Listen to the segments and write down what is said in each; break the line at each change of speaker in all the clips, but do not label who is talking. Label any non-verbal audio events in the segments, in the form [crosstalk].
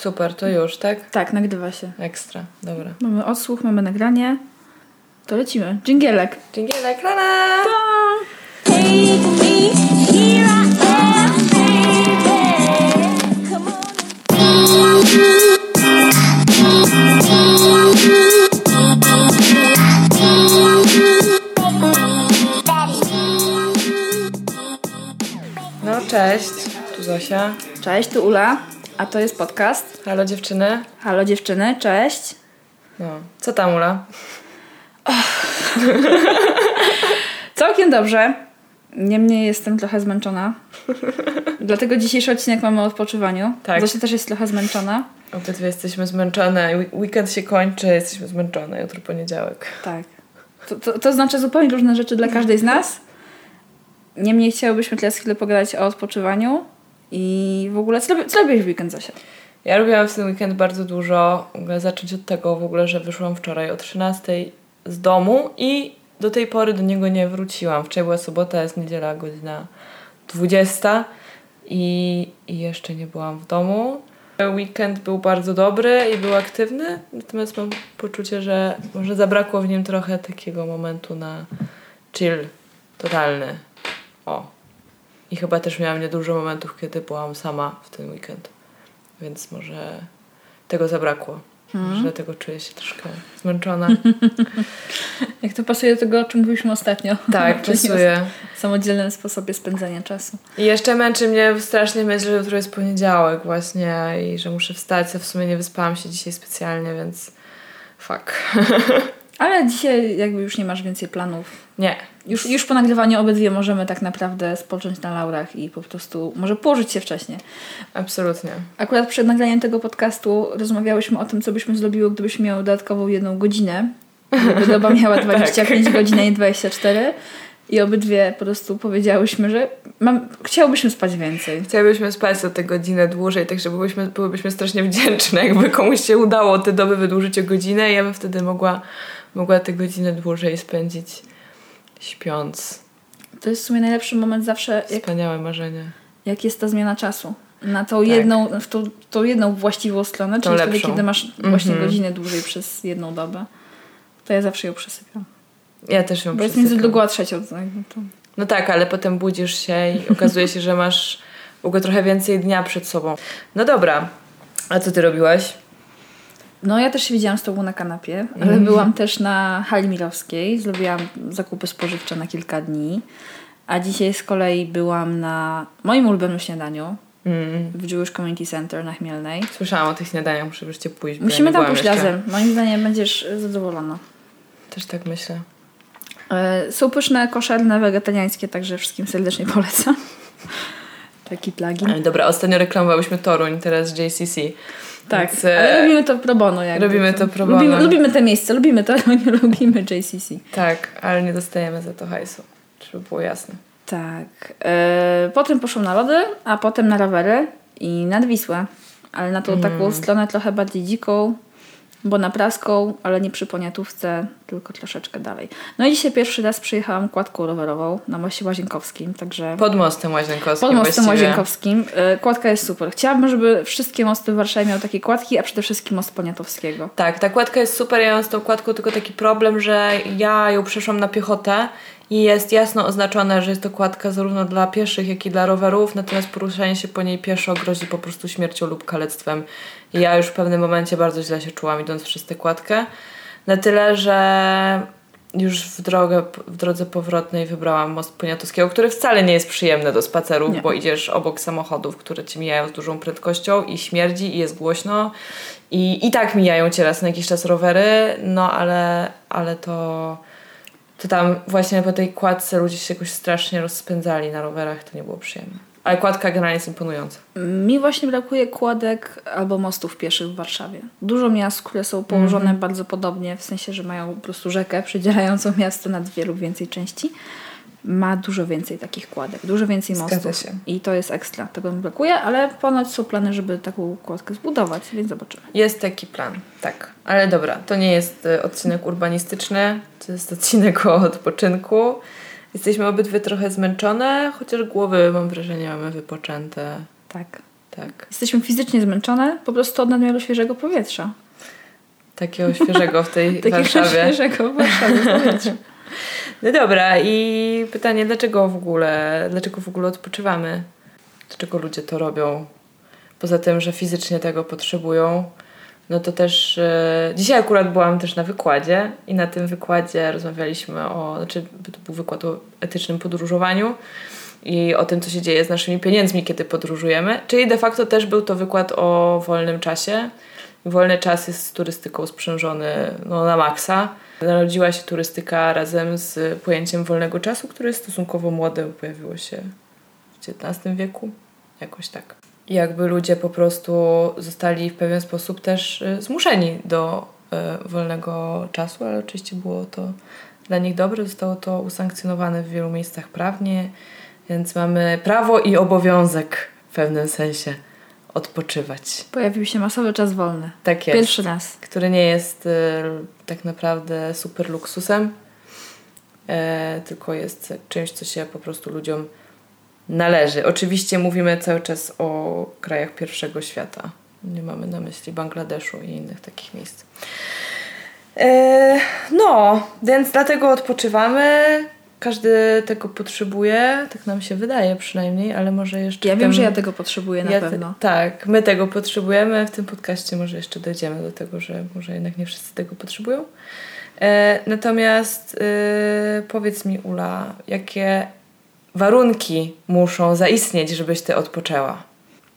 Super, to już, tak?
Tak, nagrywa się.
Ekstra, dobra.
Mamy odsłuch, mamy nagranie. To lecimy. Dżingielek.
Dżingielek,
on.
No, cześć, tu Zosia.
Cześć, tu Ula, a to jest podcast.
Halo dziewczyny.
Halo dziewczyny, cześć.
No, co tam Ula? [laughs]
Całkiem dobrze. Niemniej jestem trochę zmęczona. Dlatego dzisiejszy odcinek mamy o odpoczywaniu.
Tak.
Zosia też jest trochę zmęczona.
Obydwie jesteśmy zmęczone, weekend się kończy, jesteśmy zmęczone, jutro poniedziałek.
Tak. To, to, to znaczy zupełnie różne rzeczy dla każdej z nas. Niemniej chciałybyśmy teraz chwilę pogadać o odpoczywaniu i w ogóle co, co robisz w weekend, Zosia?
Ja robiłam w ten weekend bardzo dużo. Mogę zacząć od tego w ogóle, że wyszłam wczoraj o 13 z domu i do tej pory do niego nie wróciłam. Wczoraj była sobota, jest niedziela, godzina 20 i, i jeszcze nie byłam w domu. Weekend był bardzo dobry i był aktywny, natomiast mam poczucie, że może zabrakło w nim trochę takiego momentu na chill totalny. O. I chyba też miałam niedużo momentów, kiedy byłam sama w ten weekend. Więc może tego zabrakło.
Mhm.
Że tego czuję się troszkę zmęczona. [laughs]
Jak to pasuje do tego, o czym mówiliśmy ostatnio.
tak, [laughs] pasuje.
Samodzielnym sposobie spędzania czasu.
I jeszcze męczy mnie strasznie myśl, że jutro jest poniedziałek właśnie i że muszę wstać. Ja w sumie nie wyspałam się dzisiaj specjalnie, więc fuck. [laughs]
Ale dzisiaj jakby już nie masz więcej planów.
Nie.
Już, już po nagrywaniu obydwie możemy tak naprawdę spocząć na laurach i po prostu może położyć się wcześniej.
Absolutnie.
Akurat przed nagraniem tego podcastu rozmawiałyśmy o tym, co byśmy zrobiły, gdybyśmy miały dodatkową jedną godzinę. Gdyby doba [laughs] miała 25 godzin, a nie 24. I obydwie po prostu powiedziałyśmy, że mam, chciałybyśmy spać więcej.
Chciałybyśmy spać o tę godzinę dłużej, także byłyśmy, byłybyśmy strasznie wdzięczne, jakby komuś się udało te doby wydłużyć o godzinę i ja bym wtedy mogła, mogła tę godzinę dłużej spędzić śpiąc.
To jest w sumie najlepszy moment zawsze, jak,
Wspaniałe marzenie.
jak jest ta zmiana czasu. Na tą jedną, w tą, tą jedną właściwą stronę, czyli wtedy, kiedy masz właśnie
Mhm.
godzinę dłużej przez jedną dobę. To ja zawsze ją przesypiam.
Ja też ją
Bo jest między
przesypiam.
drugą a trzecią. to-
No tak, ale potem budzisz się i [laughs] okazuje się, że masz w ogóle trochę więcej dnia przed sobą. No dobra, a co ty robiłaś?
No ja też się widziałam z tobą na kanapie, ale
Mhm.
byłam też na hali milowskiej. Zrobiłam zakupy spożywcze na kilka dni. A dzisiaj z kolei byłam na moim ulubionym śniadaniu
Mm.
w Jewish Community Center na Chmielnej.
Słyszałam o tych śniadaniach, muszę wreszcie pójść. ja
Musimy tam pójść
jeszcze.
razem. Moim zdaniem będziesz zadowolona.
Też tak myślę.
E, Są pyszne, koszerne, wegetariańskie, także wszystkim serdecznie polecam. [laughs] Taki plugin.
Dobra, ostatnio reklamowałyśmy Toruń, teraz JCC.
Tak,
Więc, e,
ale robimy to pro bono. Jakby.
robimy to pro bono.
Lubimy, lubimy te miejsce, lubimy to, [laughs] ale nie lubimy JCC.
Tak, ale nie dostajemy za to hajsu, żeby było jasne.
Tak. E, potem poszłam na lody, a potem na rowery i nad Wisłę. Ale na tą
Mm.
taką stronę trochę bardziej dziką, bo na praską, ale nie przy poniatówce, tylko troszeczkę dalej. No i dzisiaj pierwszy raz przyjechałam kładką rowerową na moście Łazienkowskim, także
Pod mostem Łazienkowskim
pod mostem
właściwie.
Łazienkowskim. E, kładka jest super. Chciałabym, żeby wszystkie mosty w Warszawie miały takie kładki, a przede wszystkim most Poniatowskiego.
Tak, ta kładka jest super. Ja mam z tą kładką tylko taki problem, że ja ją przeszłam na piechotę i jest jasno oznaczone, że jest to kładka zarówno dla pieszych, jak i dla rowerów, natomiast poruszanie się po niej pieszo grozi po prostu śmiercią lub kalectwem. I ja już w pewnym momencie bardzo źle się czułam idąc przez tę kładkę. Na tyle, że już w, drogę, w drodze powrotnej wybrałam most Poniatowskiego, który wcale nie jest przyjemny do spacerów,
Nie.
bo idziesz obok samochodów, które ci mijają z dużą prędkością i śmierdzi i jest głośno. I, I tak mijają cię raz na jakiś czas rowery, no ale, ale to, to tam właśnie po tej kładce ludzie się jakoś strasznie rozpędzali na rowerach, to nie było przyjemne. Ale kładka generalnie jest imponująca.
Mi właśnie brakuje kładek albo mostów pieszych w Warszawie. Dużo miast, które są położone
Mhm.
bardzo podobnie, w sensie, że mają po prostu rzekę przedzielającą [laughs] miasto na dwie lub więcej części. Ma dużo więcej takich kładek, dużo więcej mostów. I to jest ekstra. Tego mi brakuje, ale ponoć są plany, żeby taką kładkę zbudować, więc zobaczymy.
Jest taki plan, tak. Ale dobra, to nie jest y, odcinek urbanistyczny, to jest odcinek o odpoczynku. Jesteśmy obydwie trochę zmęczone, chociaż głowy mam wrażenie mamy wypoczęte.
Tak.
Tak.
Jesteśmy fizycznie zmęczone po prostu od nadmiaru świeżego powietrza.
Takiego świeżego w tej [laughs]
Takiego
Warszawie.
świeżego w Warszawie powietrza. [laughs]
No dobra, i pytanie, dlaczego w ogóle, dlaczego w ogóle odpoczywamy? Dlaczego ludzie to robią? Poza tym, że fizycznie tego potrzebują, no to też e, dzisiaj akurat byłam też na wykładzie i na tym wykładzie rozmawialiśmy o, znaczy to był wykład o etycznym podróżowaniu i o tym, co się dzieje z naszymi pieniędzmi, kiedy podróżujemy. Czyli de facto też był to wykład o wolnym czasie. Wolny czas jest z turystyką sprzężony no, na maksa. Narodziła się turystyka razem z pojęciem wolnego czasu, które jest stosunkowo młode, pojawiło się w XIX wieku. Jakoś tak. Jakby ludzie po prostu zostali w pewien sposób też y, zmuszeni do y, wolnego czasu, ale oczywiście było to dla nich dobre. Zostało to usankcjonowane w wielu miejscach prawnie, więc mamy prawo i obowiązek w pewnym sensie odpoczywać.
Pojawił się masowy czas wolny.
Tak jest.
Pierwszy raz.
Który nie jest y, tak naprawdę super luksusem, e, tylko jest czymś, co się po prostu ludziom należy. Oczywiście mówimy cały czas o krajach pierwszego świata. Nie mamy na myśli Bangladeszu i innych takich miejsc. E, no, więc dlatego odpoczywamy. Każdy tego potrzebuje, tak nam się wydaje przynajmniej, ale może jeszcze.
Ja wiem,
tym-
że ja tego potrzebuję na
ja te-
pewno.
tak, my tego potrzebujemy. W tym podcaście może jeszcze dojdziemy do tego, że może jednak nie wszyscy tego potrzebują. E, natomiast e, powiedz mi, Ula, jakie warunki muszą zaistnieć, żebyś ty odpoczęła?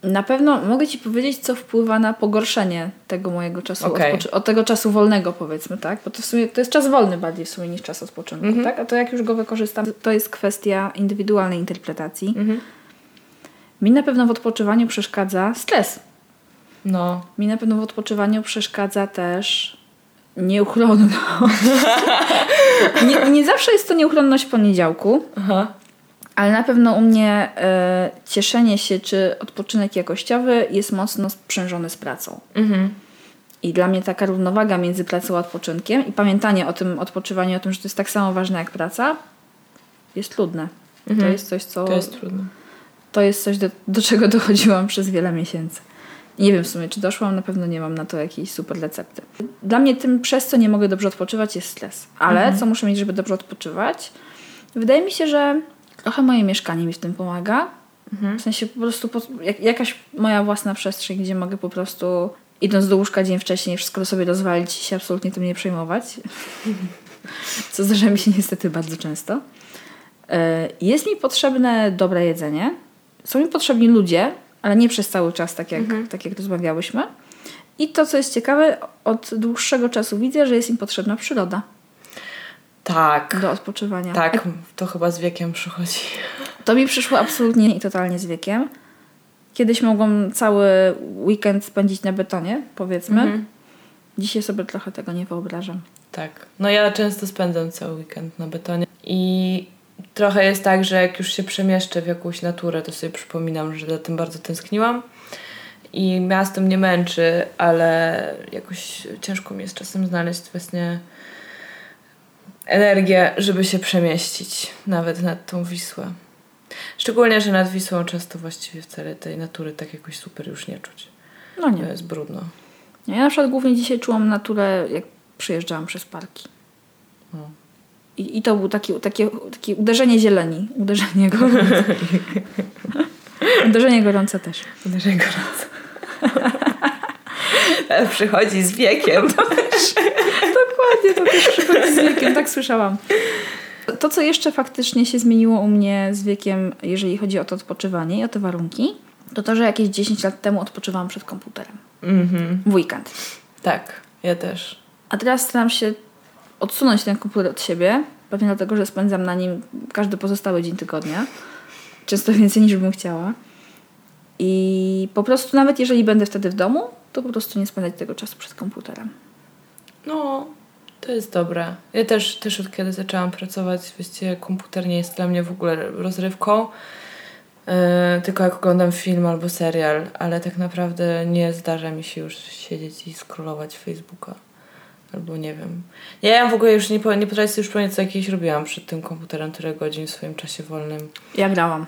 Na pewno mogę Ci powiedzieć, co wpływa na pogorszenie tego mojego czasu, odpoczy- od tego czasu wolnego powiedzmy, tak? Bo to w sumie to jest czas wolny bardziej w sumie niż czas odpoczynku,
Mhm.
tak? A to jak już go wykorzystam, to jest kwestia indywidualnej interpretacji.
Mhm.
Mi na pewno w odpoczywaniu przeszkadza stres.
No,
Mi na pewno w odpoczywaniu przeszkadza też nieuchronność. [laughs] nie, nie zawsze jest to nieuchronność poniedziałku,
aha,
ale na pewno u mnie e, cieszenie się czy odpoczynek jakościowy jest mocno sprzężony z pracą.
mhm.
I dla mnie taka równowaga między pracą a odpoczynkiem i pamiętanie o tym odpoczywaniu, o tym, że to jest tak samo ważne jak praca, jest trudne. To
Mhm.
jest coś, co.
to jest trudne.
to jest coś, do, do czego [laughs] dochodziłam przez wiele miesięcy. Nie wiem w sumie, czy doszłam, na pewno nie mam na to jakiejś super recepty. Dla mnie tym, przez co nie mogę dobrze odpoczywać, jest stres. Ale co muszę mieć, żeby dobrze odpoczywać? Wydaje mi się, że trochę moje mieszkanie mi w tym pomaga. W sensie po prostu po, jak, jakaś moja własna przestrzeń, gdzie mogę po prostu idąc do łóżka dzień wcześniej wszystko sobie rozwalić i się absolutnie tym nie przejmować. [laughs] Co zdarza mi się niestety bardzo często. E, Jest mi potrzebne dobre jedzenie. Są mi potrzebni ludzie, ale nie przez cały czas, tak jak, tak jak rozmawiałyśmy. I to, co jest ciekawe, od dłuższego czasu widzę, że jest im potrzebna przyroda
Tak,
do odpoczywania.
tak, to chyba z wiekiem przychodzi.
To mi przyszło absolutnie i totalnie z wiekiem. Kiedyś mogłam cały weekend spędzić na betonie, powiedzmy. Dzisiaj sobie trochę tego nie wyobrażam.
Tak. No ja często spędzam cały weekend na betonie i trochę jest tak, że jak już się przemieszczę w jakąś naturę, to sobie przypominam, że za tym bardzo tęskniłam i miasto mnie męczy, ale jakoś ciężko mi jest czasem znaleźć właśnie energię, żeby się przemieścić nawet nad tą Wisłę. Szczególnie, że nad Wisłą często właściwie wcale tej natury tak jakoś super już nie czuć.
No nie.
To jest brudno.
Ja na przykład głównie dzisiaj czułam naturę, jak przyjeżdżałam przez parki.
No.
I, I to było takie, takie, takie uderzenie zieleni. Uderzenie gorące. [laughs] uderzenie gorące też.
Uderzenie gorąco. [laughs] [laughs] Przychodzi z wiekiem.
Dokładnie, to też przychodzi z wiekiem, tak słyszałam. To, co jeszcze faktycznie się zmieniło u mnie z wiekiem, jeżeli chodzi o to odpoczywanie i o te warunki, to to, że jakieś 10 lat temu odpoczywałam przed komputerem.
Mhm.
W weekend.
Tak, ja też.
A teraz staram się odsunąć ten komputer od siebie, pewnie dlatego, że spędzam na nim każdy pozostały dzień tygodnia. Często więcej niż bym chciała. I po prostu nawet jeżeli będę wtedy w domu, to po prostu nie spędzać tego czasu przed komputerem.
No, to jest dobre. Ja też, też od kiedy zaczęłam pracować, właściwie komputer nie jest dla mnie w ogóle rozrywką. Yy, tylko jak oglądam film albo serial, ale tak naprawdę nie zdarza mi się już siedzieć i scrollować Facebooka Albo nie wiem. Ja w ogóle już nie, nie potrafię sobie już przypomnieć, co jakieś robiłam przed tym komputerem tyle godzin w swoim czasie wolnym.
Ja grałam.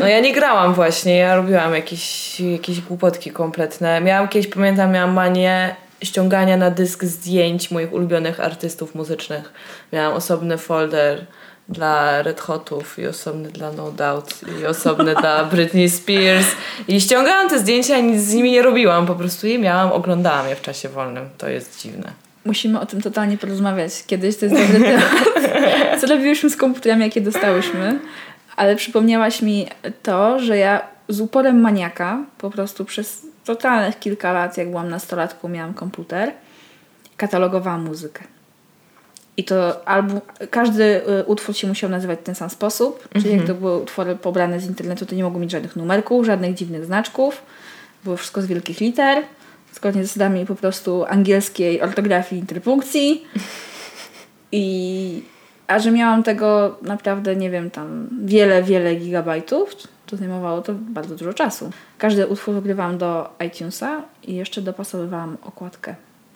No ja nie grałam właśnie, ja robiłam jakieś, jakieś głupotki kompletne. Miałam kiedyś, pamiętam, miałam manię ściągania na dysk zdjęć moich ulubionych artystów muzycznych. Miałam osobny folder dla Red Hotów i osobny dla No Doubt i osobny dla [laughs] Britney Spears i ściągałam te zdjęcia i nic z nimi nie robiłam, po prostu je miałam, oglądałam je w czasie wolnym. To jest dziwne.
Musimy o tym totalnie porozmawiać. Kiedyś, to jest dobry [laughs] temat. Co robiłyśmy z komputerami, jakie dostałyśmy, ale przypomniałaś mi to, że ja z uporem maniaka, po prostu przez totalnych kilka lat, jak byłam nastolatką, miałam komputer, katalogowałam muzykę. I to album, każdy y, utwór się musiał nazywać w ten sam sposób, czyli jak to były utwory pobrane z internetu, to nie mogło mieć żadnych numerków, żadnych dziwnych znaczków, było wszystko z wielkich liter, zgodnie z zasadami po prostu angielskiej ortografii interpunkcji. I a że miałam tego naprawdę, nie wiem, tam wiele, wiele gigabajtów, to zajmowało to bardzo dużo czasu. Każdy utwór wygrywałam do iTunesa i jeszcze dopasowywałam okładkę,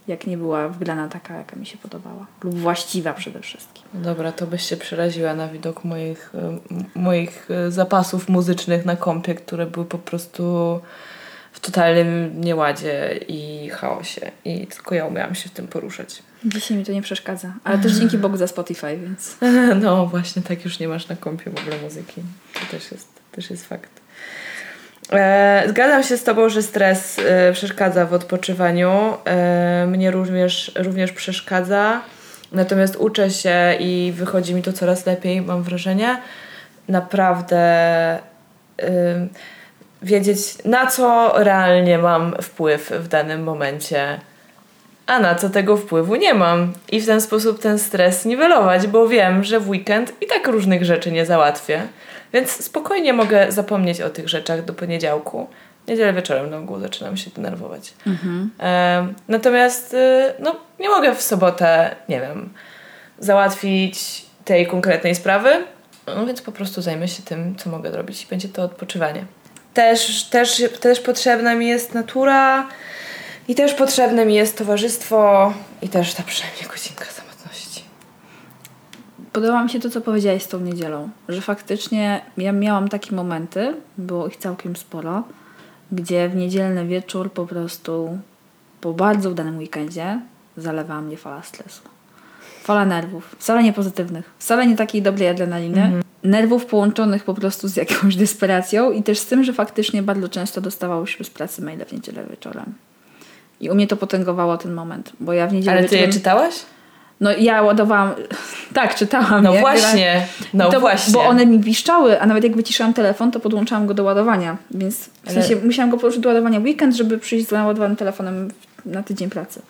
jak nie była wgrana taka, jaka mi się podobała. Lub właściwa przede wszystkim.
Dobra, to byś się przeraziła na widok moich, moich y, zapasów muzycznych na kompie, które były po prostu w totalnym nieładzie i chaosie. I tylko ja umiałam się w tym poruszać.
Dzisiaj mi to nie przeszkadza. Ale też dzięki Bogu za Spotify, więc... [laughs]
No właśnie, tak już nie masz na kompie w ogóle muzyki. To też jest, też jest fakt. E, zgadzam się z Tobą, że stres e, przeszkadza w odpoczywaniu. E, mnie również, również przeszkadza. Natomiast uczę się i wychodzi mi to coraz lepiej, mam wrażenie. Naprawdę wiedzieć, na co realnie mam wpływ w danym momencie, a na co tego wpływu nie mam. I w ten sposób ten stres niwelować, bo wiem, że w weekend i tak różnych rzeczy nie załatwię. Więc spokojnie mogę zapomnieć o tych rzeczach do poniedziałku. Niedzielę wieczorem na ogół zaczynam się denerwować. Em, natomiast y, no, nie mogę w sobotę, nie wiem, załatwić tej konkretnej sprawy, no, więc po prostu zajmę się tym, co mogę zrobić i będzie to odpoczywanie. Też, też, też potrzebna mi jest natura i też potrzebne mi jest towarzystwo i też ta przynajmniej godzinka samotności.
Podoba mi się to, co powiedziałaś z tą niedzielą, że faktycznie ja miałam takie momenty, było ich całkiem sporo, gdzie w niedzielny wieczór po prostu po bardzo udanym weekendzie zalewała mnie fala stresu. Fala nerwów, wcale nie pozytywnych, wcale nie takiej dobrej adrenaliny, nerwów połączonych po prostu z jakąś [laughs] desperacją i też z tym, że faktycznie bardzo często dostawałyśmy z pracy maile w niedzielę wieczorem. I u mnie to potęgowało ten moment, bo ja w niedzielę
Ale ty je
wieczorem...
czytałaś?
No ja ładowałam, [laughs] tak, czytałam
No
je.
właśnie, no
to,
właśnie.
Bo one mi piszczały, a nawet jak wyciszałam telefon, to podłączałam go do ładowania, więc w
Ale-
sensie musiałam go położyć do ładowania w weekend, żeby przyjść z naładowanym telefonem na tydzień pracy.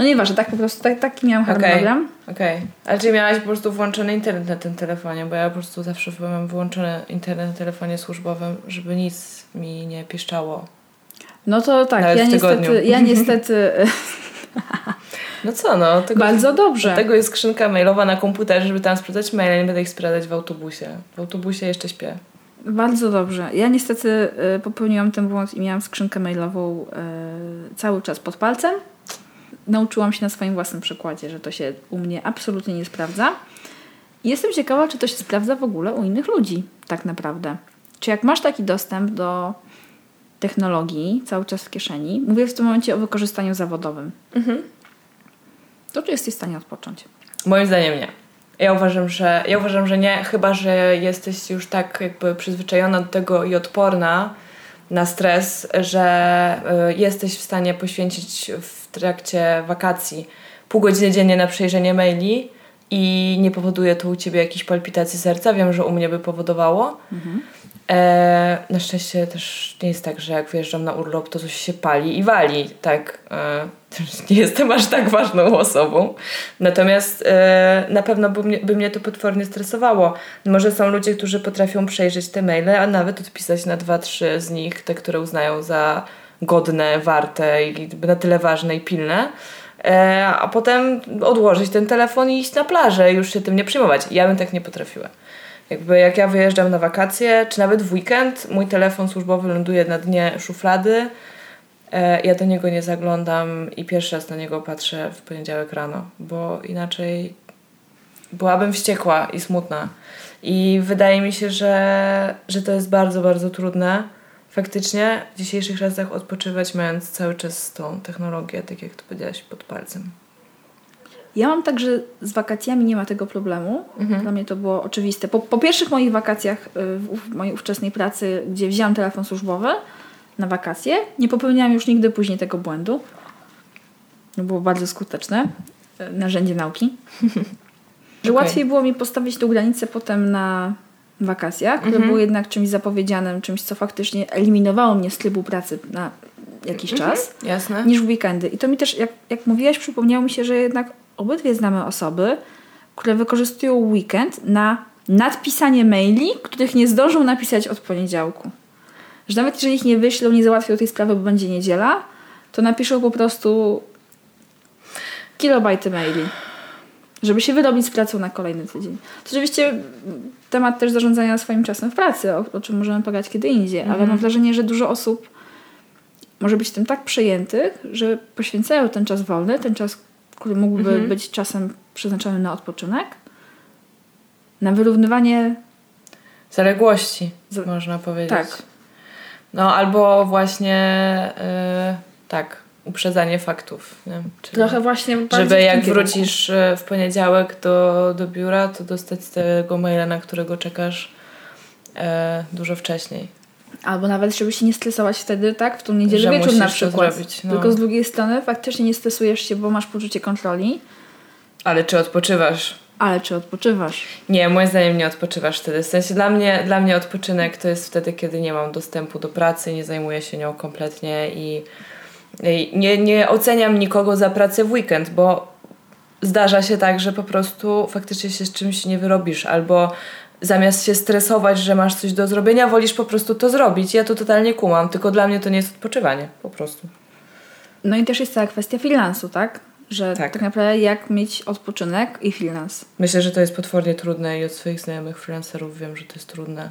No nieważne, tak po prostu, tak, taki miałam
Okej,
harmonogram.
okej. Ale czy miałaś po prostu włączony internet na tym telefonie? Bo ja po prostu zawsze mam wyłączony internet na telefonie służbowym, żeby nic mi nie piszczało.
No to tak,
Nawet
ja niestety, ja niestety [laughs]
No co no? Tego,
bardzo dobrze.
Tego jest skrzynka mailowa na komputerze, żeby tam sprawdzać maile, nie będę ich sprawdzać w autobusie. W autobusie jeszcze śpię.
Bardzo dobrze. Ja niestety y, popełniłam ten błąd i miałam skrzynkę mailową y, cały czas pod palcem. Nauczyłam się na swoim własnym przykładzie, że to się u mnie absolutnie nie sprawdza. I jestem ciekawa, czy to się sprawdza w ogóle u innych ludzi, tak naprawdę. Czy jak masz taki dostęp do technologii cały czas w kieszeni, mówię w tym momencie o wykorzystaniu zawodowym, to czy jesteś w stanie odpocząć?
Moim zdaniem nie. Ja uważam, że, ja uważam, że nie, chyba że jesteś już tak jakby przyzwyczajona do tego i odporna na stres, że y, jesteś w stanie poświęcić w trakcie wakacji pół godziny dziennie na przejrzenie maili i nie powoduje to u ciebie jakiejś palpitacji serca. Wiem, że u mnie by powodowało. E, na szczęście też nie jest tak, że jak wyjeżdżam na urlop, to coś się pali i wali. Tak, e, [laughs] nie jestem aż tak ważną osobą. Natomiast e, na pewno by mnie, by mnie to potwornie stresowało. Może są ludzie, którzy potrafią przejrzeć te maile, a nawet odpisać na dwa, trzy z nich, te, które uznają za godne, warte i na tyle ważne i pilne. E, a potem odłożyć ten telefon i iść na plażę już się tym nie przejmować. Ja bym tak nie potrafiła. Jakby jak ja wyjeżdżam na wakacje, czy nawet w weekend, mój telefon służbowy ląduje na dnie szuflady, e, ja do niego nie zaglądam i pierwszy raz na niego patrzę w poniedziałek rano, bo inaczej byłabym wściekła i smutna. I wydaje mi się, że, że to jest bardzo, bardzo trudne faktycznie w dzisiejszych czasach odpoczywać, mając cały czas tą technologię, tak jak to powiedziałaś, pod palcem.
Ja mam tak, że z wakacjami nie ma tego problemu. Dla mnie to było oczywiste. Po, po pierwszych moich wakacjach y, w, mojej ówczesnej pracy, gdzie wzięłam telefon służbowy na wakacje, nie popełniałam już nigdy później tego błędu. To było bardzo skuteczne y, narzędzie nauki. [laughs] Że
Okej.
łatwiej było mi postawić tą granicę potem na wakacjach, które były jednak czymś zapowiedzianym, czymś, co faktycznie eliminowało mnie z trybu pracy na jakiś czas
Jasne?
niż w weekendy. I to mi też, jak, jak mówiłaś, przypomniało mi się, że jednak obydwie znamy osoby, które wykorzystują weekend na nadpisanie maili, których nie zdążą napisać od poniedziałku. Że nawet jeżeli ich nie wyślą, nie załatwią tej sprawy, bo będzie niedziela, to napiszą po prostu kilobajty maili. Żeby się wyrobić z pracą na kolejny tydzień. To oczywiście temat też zarządzania swoim czasem w pracy, o, o czym możemy pogadać kiedy indziej, ale mam wrażenie, że dużo osób może być tym tak przejętych, że poświęcają ten czas wolny, ten czas, który mógłby być czasem przeznaczony na odpoczynek, na wyrównywanie.
Zaległości,
Z-
można powiedzieć.
Tak.
No albo właśnie yy, tak, uprzedzanie faktów. Czyli
Trochę właśnie.
żeby jak wrócisz yy, w poniedziałek do, do biura, to dostać tego maila, na którego czekasz yy, dużo wcześniej.
Albo nawet, żeby się nie stresować wtedy, tak? W tą niedzielę
Że
wieczór na przykład.
zrobić, no.
Tylko z drugiej strony faktycznie nie stresujesz się, bo masz poczucie kontroli,
Ale czy odpoczywasz?
ale czy odpoczywasz?
Nie, moim zdaniem nie odpoczywasz wtedy. W sensie dla mnie, dla mnie odpoczynek to jest wtedy, kiedy nie mam dostępu do pracy, nie zajmuję się nią kompletnie i nie, nie oceniam nikogo za pracę w weekend, bo zdarza się tak, że po prostu faktycznie się z czymś nie wyrobisz albo zamiast się stresować, że masz coś do zrobienia, wolisz po prostu to zrobić. Ja to totalnie kumam, tylko dla mnie to nie jest odpoczywanie, po prostu.
No i też jest cała kwestia freelansu, tak? Że
Tak.
tak, naprawdę jak mieć odpoczynek i freelance.
Myślę, że to jest potwornie trudne i od swoich znajomych freelancerów wiem, że to jest trudne.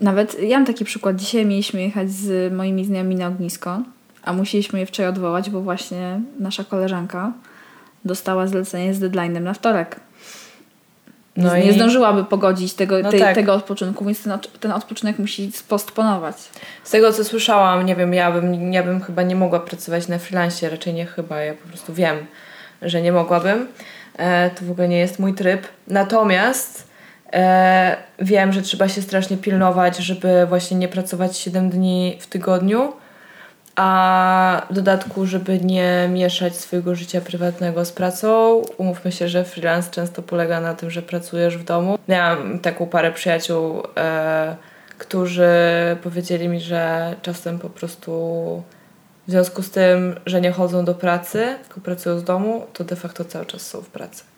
Nawet ja mam taki przykład. Dzisiaj mieliśmy jechać z moimi znajomymi na ognisko, a musieliśmy je wczoraj odwołać, bo właśnie nasza koleżanka dostała zlecenie z deadline'em na wtorek.
No
nie
i-
zdążyłaby pogodzić tego,
No
tej,
tak.
tego odpoczynku, więc ten, ten odpoczynek musi spostponować.
Z tego co słyszałam, nie wiem, ja bym, ja bym chyba nie mogła pracować na freelancie, raczej nie chyba, ja po prostu wiem, że nie mogłabym. E, to w ogóle nie jest mój tryb. Natomiast e, wiem, że trzeba się strasznie pilnować, żeby właśnie nie pracować 7 dni w tygodniu, a w dodatku, żeby nie mieszać swojego życia prywatnego z pracą. Umówmy się, że freelance często polega na tym, że pracujesz w domu. Miałam taką parę przyjaciół, e, którzy powiedzieli mi, że czasem po prostu w związku z tym, że nie chodzą do pracy, tylko pracują z domu, to de facto cały czas są w pracy.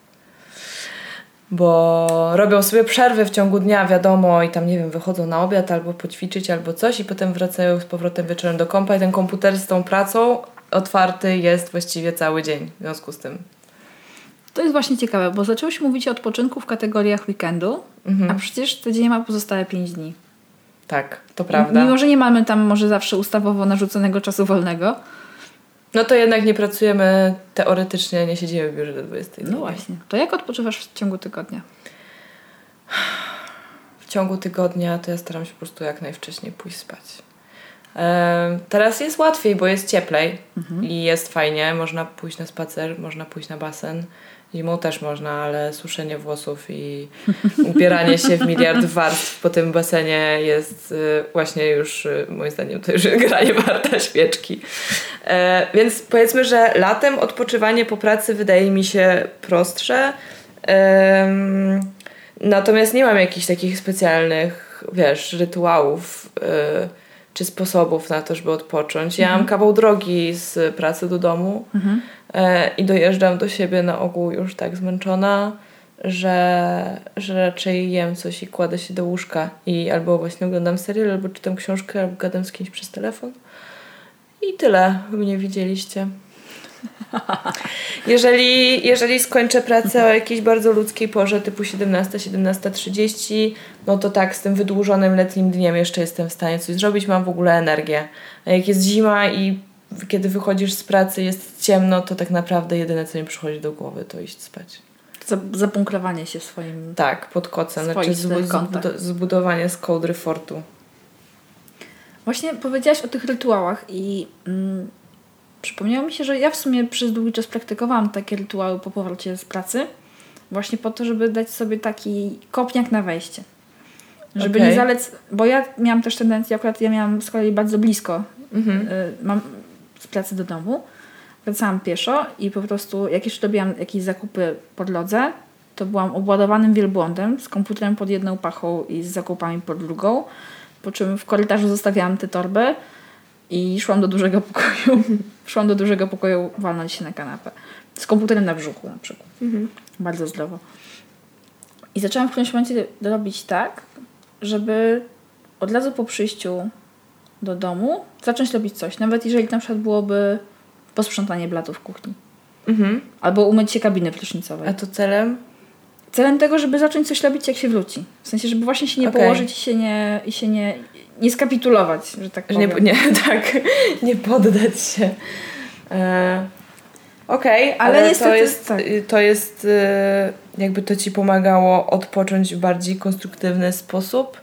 Bo robią sobie przerwy w ciągu dnia, wiadomo, i tam, nie wiem, wychodzą na obiad albo poćwiczyć, albo coś, i potem wracają z powrotem wieczorem do kompa, i ten komputer z tą pracą otwarty jest właściwie cały dzień w związku z tym.
To jest właśnie ciekawe, bo zaczęłyśmy mówić o odpoczynku w kategoriach weekendu,
Mhm.
a przecież tydzień ma pozostałe 5 dni.
Tak, to prawda.
Mimo, że nie mamy tam może zawsze ustawowo narzuconego czasu wolnego.
No to jednak nie pracujemy teoretycznie, nie siedzimy w biurze do 20.
No właśnie. To jak odpoczywasz w ciągu tygodnia?
w ciągu tygodnia to ja staram się po prostu jak najwcześniej pójść spać. Teraz jest łatwiej, bo jest cieplej i jest fajnie. Można pójść na spacer, można pójść na basen. Zimą też można, ale suszenie włosów i [laughs] ubieranie się w miliard warstw po tym basenie jest y, właśnie już, y, moim zdaniem, to już [laughs] granie warta świeczki. E, więc powiedzmy, że latem odpoczywanie po pracy wydaje mi się prostsze. Natomiast nie mam jakichś takich specjalnych, wiesz, rytuałów y, czy sposobów na to, żeby odpocząć. Ja mam kawał drogi z pracy do domu e, i dojeżdżam do siebie na ogół już tak zmęczona, że, że raczej jem coś i kładę się do łóżka i albo właśnie oglądam serial, albo czytam książkę, albo gadam z kimś przez telefon. I tyle mnie widzieliście. [laughs] Jeżeli, jeżeli skończę pracę o jakiejś bardzo ludzkiej porze, typu 17, 17.30, no to tak, z tym wydłużonym letnim dniem jeszcze jestem w stanie coś zrobić, mam w ogóle energię. A jak jest zima i kiedy wychodzisz z pracy, jest ciemno, to tak naprawdę jedyne, co mi przychodzi do głowy, to iść spać.
Za- Zabunkrowanie się swoim...
Tak, pod kocem, znaczy
Swoistych
zbu-
kątach.
zbudo- zbudowanie z kołdry fortu.
Właśnie powiedziałaś o tych rytuałach i mm, przypomniało mi się, że ja w sumie przez długi czas praktykowałam takie rytuały po powrocie z pracy. Właśnie po to, żeby dać sobie taki kopniak na wejście. Żeby
Okej.
nie zalec... Bo ja miałam też tendencję, akurat ja miałam z kolei bardzo blisko.
Mhm.
Y, mam z pracy do domu. Wracałam pieszo i po prostu jak jeszcze robiłam jakieś zakupy po drodze, to byłam obładowanym wielbłądem z komputerem pod jedną pachą i z zakupami pod drugą. Po czym w korytarzu zostawiałam te torby i szłam do dużego pokoju. [laughs] szłam do dużego pokoju walnąć się na kanapę. Z komputerem na brzuchu na przykład. Bardzo zdrowo. I zaczęłam w którymś momencie robić tak, żeby od razu po przyjściu do domu zacząć robić coś. Nawet jeżeli na przykład byłoby posprzątanie blatów w kuchni.
Mhm.
Albo umyć się kabiny prysznicowej.
A to celem?
Celem tego, żeby zacząć coś robić, jak się wróci. W sensie, żeby właśnie się nie
Okej.
położyć i się nie, i się nie, nie skapitulować, że tak
Że nie,
powiem.
nie, [laughs] tak, nie poddać się. E, Okej,
Ale
ale,
niestety
to jest,
tak.
y, to jest y, jakby to ci pomagało odpocząć w bardziej konstruktywny sposób?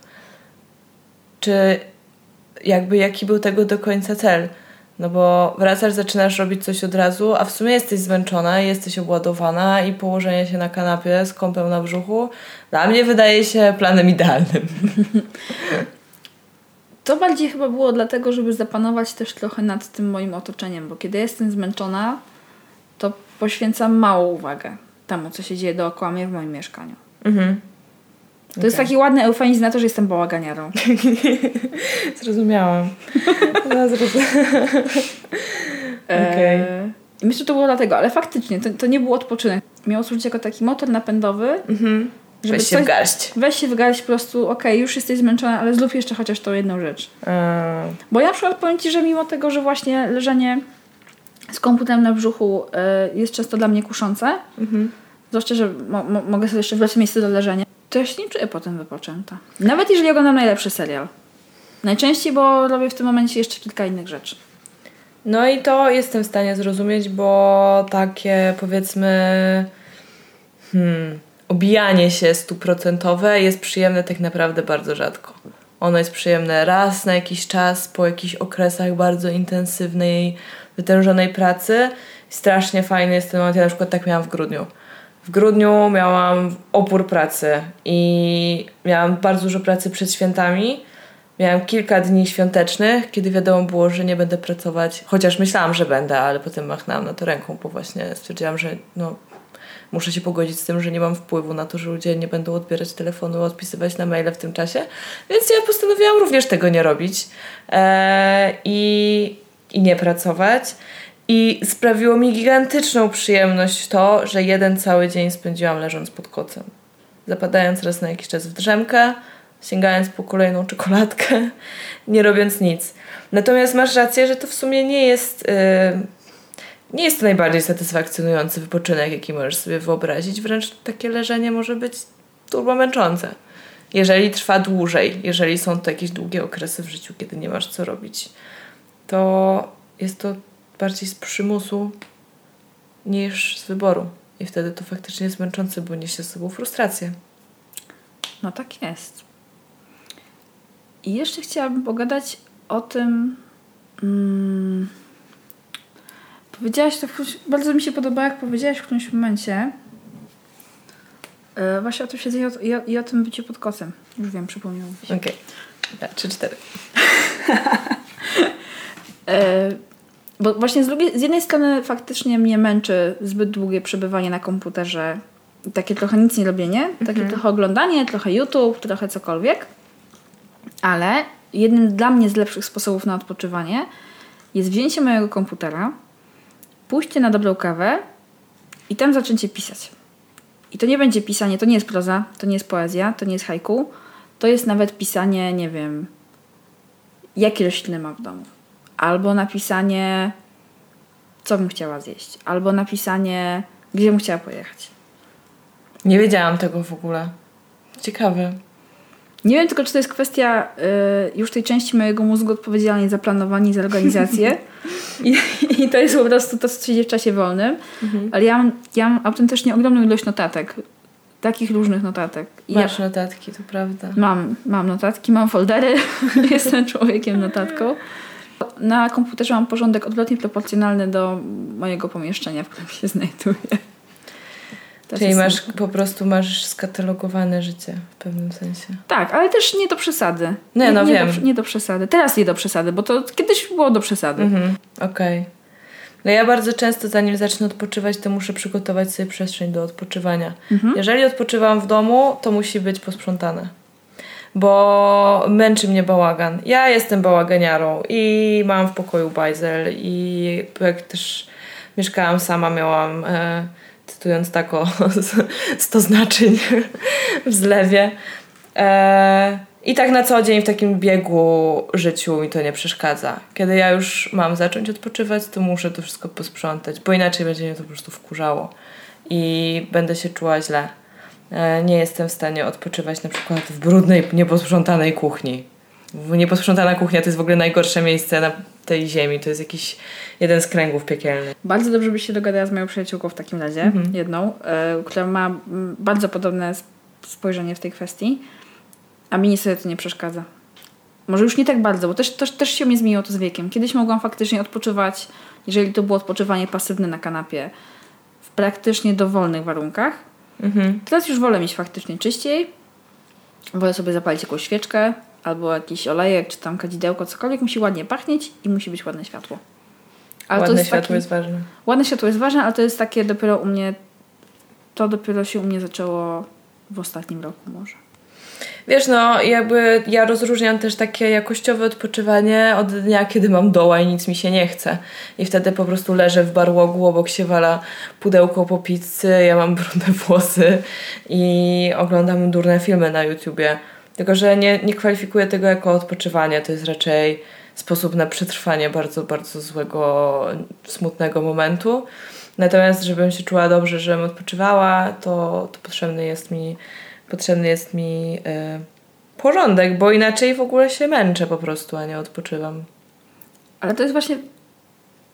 Czy jakby jaki był tego do końca cel? No bo wracasz, zaczynasz robić coś od razu, a w sumie jesteś zmęczona, jesteś obładowana i położenie się na kanapie z kąpem na brzuchu dla mnie wydaje się planem idealnym. [laughs]
To bardziej chyba było dlatego, żeby zapanować też trochę nad tym moim otoczeniem, bo kiedy jestem zmęczona, to poświęcam małą uwagę temu, co się dzieje dookoła mnie w moim mieszkaniu.
Mhm.
To jest taki ładny eufemizm na to, że jestem bałaganiarą. [laughs]
Zrozumiałam. No, [laughs] zrozumiałam. Okej.
Eee, I myślę, że to było dlatego, ale faktycznie to, to nie był odpoczynek. Miało służyć jako taki motor napędowy,
Mhm.
żeby
Weź się
coś-
w garść.
Weź się w garść po prostu, okej, już jesteś zmęczona, ale zrób jeszcze chociaż tą jedną rzecz.
A,
Bo ja na przykład powiem Ci, że mimo tego, że właśnie leżenie z komputerem na brzuchu e, jest często dla mnie kuszące,
mhm.
zwłaszcza, że mo- mo- mogę sobie jeszcze wybrać miejsce do leżenia, to ja się nie czuję potem wypoczęta. Nawet jeżeli oglądam najlepszy serial. Najczęściej, bo robię w tym momencie jeszcze kilka innych rzeczy.
No i to jestem w stanie zrozumieć, bo takie powiedzmy hmm, obijanie się stuprocentowe jest przyjemne tak naprawdę bardzo rzadko. Ono jest przyjemne raz na jakiś czas, po jakichś okresach bardzo intensywnej, wytężonej pracy. Strasznie fajny jest ten moment, ja na przykład tak miałam w grudniu. W grudniu miałam opór pracy i miałam bardzo dużo pracy przed świętami. Miałam kilka dni świątecznych, kiedy wiadomo było, że nie będę pracować, chociaż myślałam, że będę, ale potem machnęłam na to ręką, bo właśnie stwierdziłam, że no, muszę się pogodzić z tym, że nie mam wpływu na to, że ludzie nie będą odbierać telefonu, odpisywać na maile w tym czasie, więc ja postanowiłam również tego nie robić eee, i, i nie pracować. I sprawiło mi gigantyczną przyjemność to, że jeden cały dzień spędziłam leżąc pod kocem. Zapadając raz na jakiś czas w drzemkę, sięgając po kolejną czekoladkę, [laughs] nie robiąc nic. Natomiast masz rację, że to w sumie nie jest, yy, nie jest to najbardziej satysfakcjonujący wypoczynek, jaki możesz sobie wyobrazić. Wręcz takie leżenie może być turbo męczące. Jeżeli trwa dłużej, jeżeli są to jakieś długie okresy w życiu, kiedy nie masz co robić, to jest to bardziej z przymusu niż z wyboru. I wtedy to faktycznie jest męczące, bo niesie z sobą frustrację.
No tak jest. I jeszcze chciałabym pogadać o tym. Mm, powiedziałaś to, bardzo mi się podoba, jak powiedziałaś w którymś momencie. E, właśnie o tym siedzeniu i o, i o tym byciu pod kosem. Już wiem, się.
Okej. Okay. Trzy, cztery. [laughs]
E, bo właśnie z, drugiej, z jednej strony faktycznie mnie męczy zbyt długie przebywanie na komputerze. Takie trochę nic nie robienie, takie trochę oglądanie, trochę YouTube, trochę cokolwiek. Ale jednym dla mnie z lepszych sposobów na odpoczywanie jest wzięcie mojego komputera, pójście na dobrą kawę i tam zaczęcie pisać. I to nie będzie pisanie, to nie jest proza, to nie jest poezja, to nie jest haiku, to jest nawet pisanie, nie wiem, jakie rośliny mam w domu. Albo napisanie, co bym chciała zjeść. Albo napisanie, gdzie bym chciała pojechać.
Nie wiedziałam tego w ogóle. Ciekawe.
Nie wiem tylko, czy to jest kwestia y, już tej części mojego mózgu odpowiedzialnej za planowanie i za organizację. [laughs] I, I to jest po prostu to, co się dzieje w czasie wolnym. Ale ja mam, ja mam autentycznie ogromną ilość notatek. Takich różnych notatek. I ja,
Masz notatki, to prawda.
mam, mam notatki, mam foldery. [laughs] Jestem człowiekiem notatką. Na komputerze mam porządek odwrotnie proporcjonalny do mojego pomieszczenia, w którym się znajduję. Też
Czyli masz po prostu masz skatalogowane życie w pewnym sensie.
Tak, ale też nie do przesady.
Nie, no
nie,
wiem.
Do, nie do przesady. Teraz nie do przesady, bo to kiedyś było do przesady.
Mhm, okej. No ja bardzo często zanim zacznę odpoczywać, to muszę przygotować sobie przestrzeń do odpoczywania. Jeżeli odpoczywam w domu, to musi być posprzątane. Bo męczy mnie bałagan. Ja jestem bałaganiarą i mam w pokoju bajzel i jak też mieszkałam sama, miałam e, cytując tako 100 [laughs] znaczeń w zlewie. E, I tak na co dzień w takim biegu życiu mi to nie przeszkadza. Kiedy ja już mam zacząć odpoczywać, to muszę to wszystko posprzątać, bo inaczej będzie mnie to po prostu wkurzało i będę się czuła źle. E, Nie jestem w stanie odpoczywać na przykład w brudnej, nieposprzątanej kuchni. Nieposprzątana kuchnia to jest w ogóle najgorsze miejsce na tej ziemi. To jest jakiś jeden z kręgów piekielnych.
Bardzo dobrze byś się dogadała z moją przyjaciółką w takim razie,
Mhm.
jedną, e, która ma bardzo podobne sp- spojrzenie w tej kwestii, a mi niestety to nie przeszkadza. Może już nie tak bardzo, bo też, też, też się mnie zmieniło to z wiekiem. Kiedyś mogłam faktycznie odpoczywać, jeżeli to było odpoczywanie pasywne na kanapie, w praktycznie dowolnych warunkach.
Mhm.
Teraz już wolę mieć faktycznie czyściej. Wolę sobie zapalić jakąś świeczkę albo jakiś olejek, czy tam kadzidełko, cokolwiek. Musi ładnie pachnieć i musi być ładne światło. Ale
Ładne
jest
światło
taki,
jest ważne.
Ładne światło jest ważne, ale to jest takie dopiero u mnie. To dopiero się u mnie zaczęło w ostatnim roku może.
Wiesz, no jakby ja rozróżniam też takie jakościowe odpoczywanie od dnia, kiedy mam doła i nic mi się nie chce. I wtedy po prostu leżę w barłogu, obok się wala pudełko po pizzy, ja mam brudne [laughs] włosy i oglądam durne filmy na YouTubie. Tylko, że nie, nie kwalifikuję tego jako odpoczywanie, to jest raczej sposób na przetrwanie bardzo, bardzo złego, smutnego momentu. Natomiast, żebym się czuła dobrze, żebym odpoczywała, to, to potrzebny jest mi potrzebny jest mi y, porządek, bo inaczej w ogóle się męczę po prostu, a nie odpoczywam.
Ale to jest właśnie.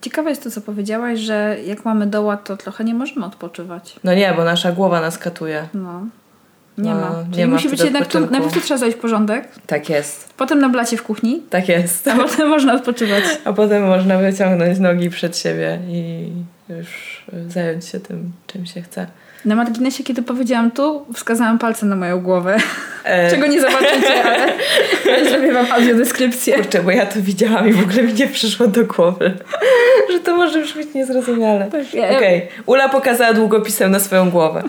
Ciekawe jest to, co powiedziałaś, że jak mamy doła, to trochę nie możemy odpoczywać.
No nie, bo nasza głowa nas katuje.
No. Nie
No,
ma.
nie
Czyli
ma
musi być
wtedy
jednak tu, najpierw tu trzeba zrobić porządek,
Tak jest.
potem na blacie w kuchni,
Tak jest.
a potem można odpoczywać. [laughs]
A potem można wyciągnąć nogi przed siebie i już zająć się tym, czym się chce.
Na marginesie, kiedy powiedziałam tu, wskazałam palcem na moją głowę.
E, [laughs]
Czego nie zobaczycie, ale, [laughs] zrobię wam audiodeskrypcję.
Kurczę, bo ja to widziałam i w ogóle mi nie przyszło do głowy, [laughs] że to może brzmieć niezrozumiale.
Tak, ja-
Okej, Ula pokazała długopisem na swoją głowę.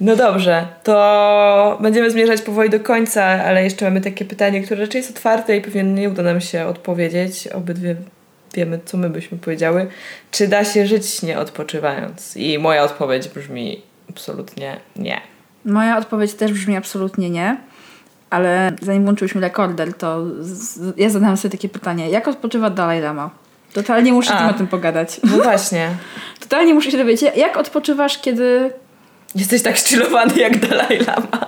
No dobrze, to będziemy zmierzać powoli do końca, ale jeszcze mamy takie pytanie, które raczej jest otwarte i pewnie nie uda nam się odpowiedzieć. Obydwie wiemy, co my byśmy powiedziały. Czy da się żyć nie odpoczywając? I moja odpowiedź brzmi absolutnie nie.
Moja odpowiedź też brzmi absolutnie nie. Ale zanim włączyliśmy rekorder, to z, ja zadałam sobie takie pytanie. Jak odpoczywa Dalai Lama? Totalnie muszę
A.
tym o tym pogadać.
No właśnie. [laughs]
Totalnie muszę się dowiedzieć, jak odpoczywasz, kiedy...
Jesteś tak szczylowany jak Dalai Lama.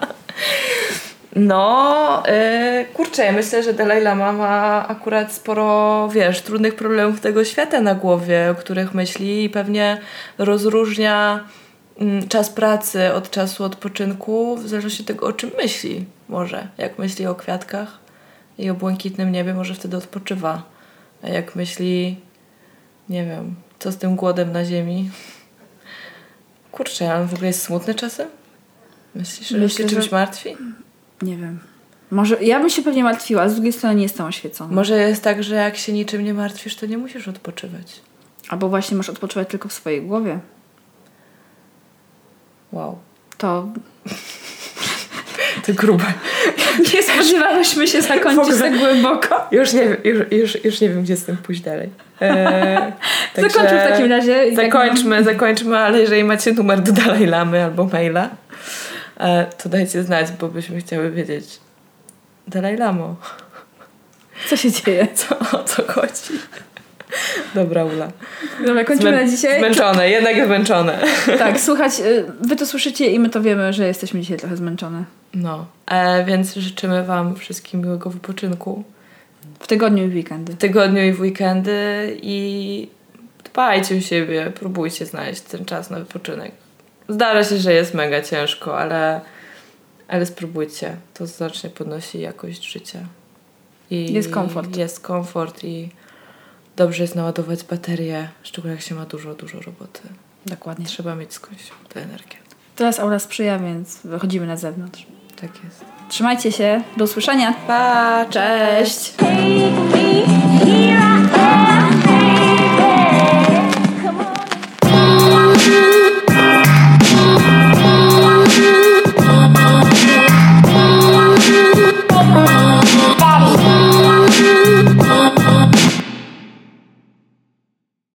No, yy, kurczę, ja myślę, że Dalai Lama ma akurat sporo, wiesz, trudnych problemów tego świata na głowie, o których myśli i pewnie rozróżnia mm, czas pracy od czasu odpoczynku w zależności od tego, o czym myśli. Może, jak myśli o kwiatkach i o błękitnym niebie, może wtedy odpoczywa. A jak myśli, nie wiem, co z tym głodem na ziemi, Kurczę, ale w ogóle jest smutny czasem? Myślisz, że
Myślę,
się czymś
że-
martwi?
Nie wiem. Może ja bym się pewnie martwiła, z drugiej strony nie jestem oświecona.
Może jest tak, że jak się niczym nie martwisz, to nie musisz odpoczywać.
Albo właśnie masz odpoczywać tylko w swojej głowie.
Wow.
To [laughs]
To grube. [laughs]
nie spodziewałyśmy się zakończyć tak głęboko.
Już nie, wiem- już, już, już nie wiem, gdzie z tym pójść dalej. [laughs] Eee,
Zakończmy w takim razie. tak-
Zakończmy, zakończmy, ale jeżeli macie numer do Dalai Lamy albo maila, to dajcie znać, bo byśmy chciały wiedzieć. Dalai Lamo,
Co się dzieje? [laughs]
co, o co chodzi? Dobra, Ula.
Dobra, kończymy
Zmę-
na dzisiaj.
Zmęczone, jednak zmęczone.
Tak, słuchać, y, wy to słyszycie i my to wiemy, że jesteśmy dzisiaj trochę zmęczone.
No, e, więc życzymy Wam wszystkim miłego wypoczynku
W tygodniu i w weekendy.
w tygodniu i w weekendy i dbajcie o siebie, próbujcie znaleźć ten czas na wypoczynek. Zdarza się, że jest mega ciężko, ale, ale spróbujcie. To znacznie podnosi jakość życia. I
Jest komfort.
Jest komfort i dobrze jest naładować baterie, szczególnie jak się ma dużo, dużo roboty.
Dokładnie.
Trzeba mieć skądś tę energię.
Teraz aura sprzyja, więc wychodzimy na zewnątrz.
Tak jest.
Trzymajcie się, do usłyszenia.
Pa!
Cześć!